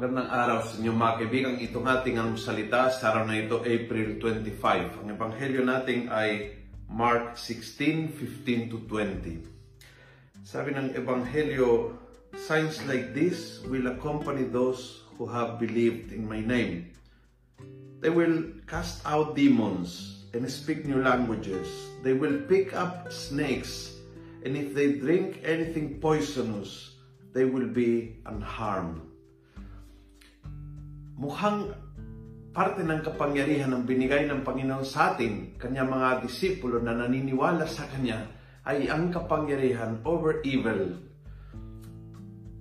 Magandang araw sa inyo mga kaibigan. Itong ating ang salita sa araw na ito, April 25. Ang ebanghelyo natin ay Mark 16, 15 to 20. Sabi ng ebanghelyo, Signs like this will accompany those who have believed in my name. They will cast out demons and speak new languages. They will pick up snakes, and if they drink anything poisonous, they will be unharmed mukhang parte ng kapangyarihan ng binigay ng Panginoon sa atin, kanya mga disipulo na naniniwala sa Kanya, ay ang kapangyarihan over evil.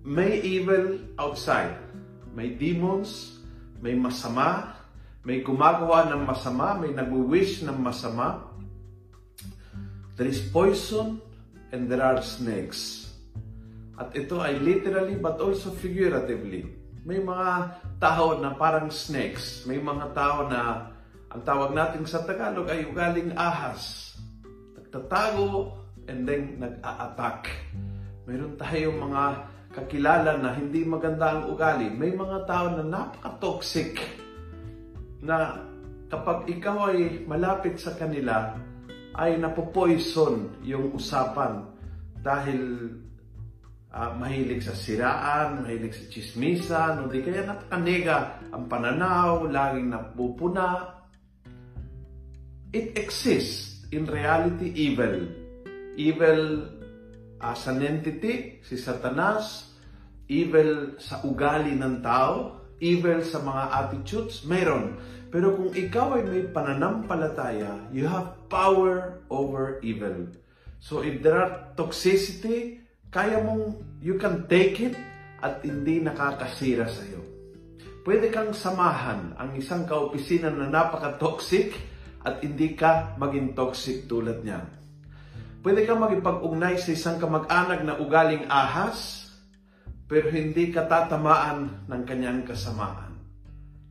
May evil outside. May demons, may masama, may gumagawa ng masama, may nag-wish ng masama. There is poison and there are snakes. At ito ay literally but also figuratively may mga tao na parang snakes. May mga tao na ang tawag natin sa Tagalog ay ugaling ahas. Nagtatago and then nag-a-attack. Mayroon tayong mga kakilala na hindi maganda ang ugali. May mga tao na napaka-toxic na kapag ikaw ay malapit sa kanila, ay napopoison yung usapan dahil uh, mahilig sa siraan, mahilig sa chismisan, o di kaya napakanega ang pananaw, laging napupuna. It exists. In reality, evil. Evil as an entity, si Satanas, evil sa ugali ng tao, evil sa mga attitudes, meron. Pero kung ikaw ay may pananampalataya, you have power over evil. So if there are toxicity, kaya mong you can take it at hindi nakakasira sa iyo. Pwede kang samahan ang isang kaopisina na napaka-toxic at hindi ka maging toxic tulad niya. Pwede kang magipag-ugnay sa isang kamag-anak na ugaling ahas, pero hindi ka tatamaan ng kanyang kasamaan.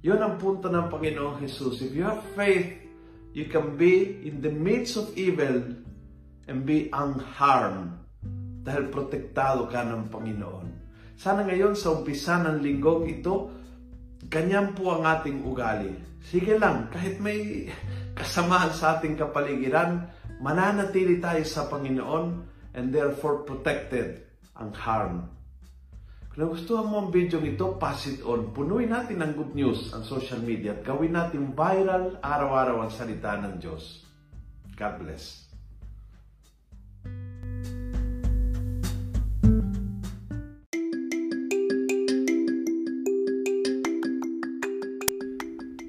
Yun ang punto ng Panginoong Jesus. If you have faith, you can be in the midst of evil and be unharmed dahil protektado ka ng Panginoon. Sana ngayon sa umpisa ng linggong ito, ganyan po ang ating ugali. Sige lang, kahit may kasamaan sa ating kapaligiran, mananatili tayo sa Panginoon and therefore protected ang harm. Kung gusto mo ang video ito, pass it on. Punuin natin ng good news ang social media at gawin natin viral araw-araw ang salita ng Diyos. God bless.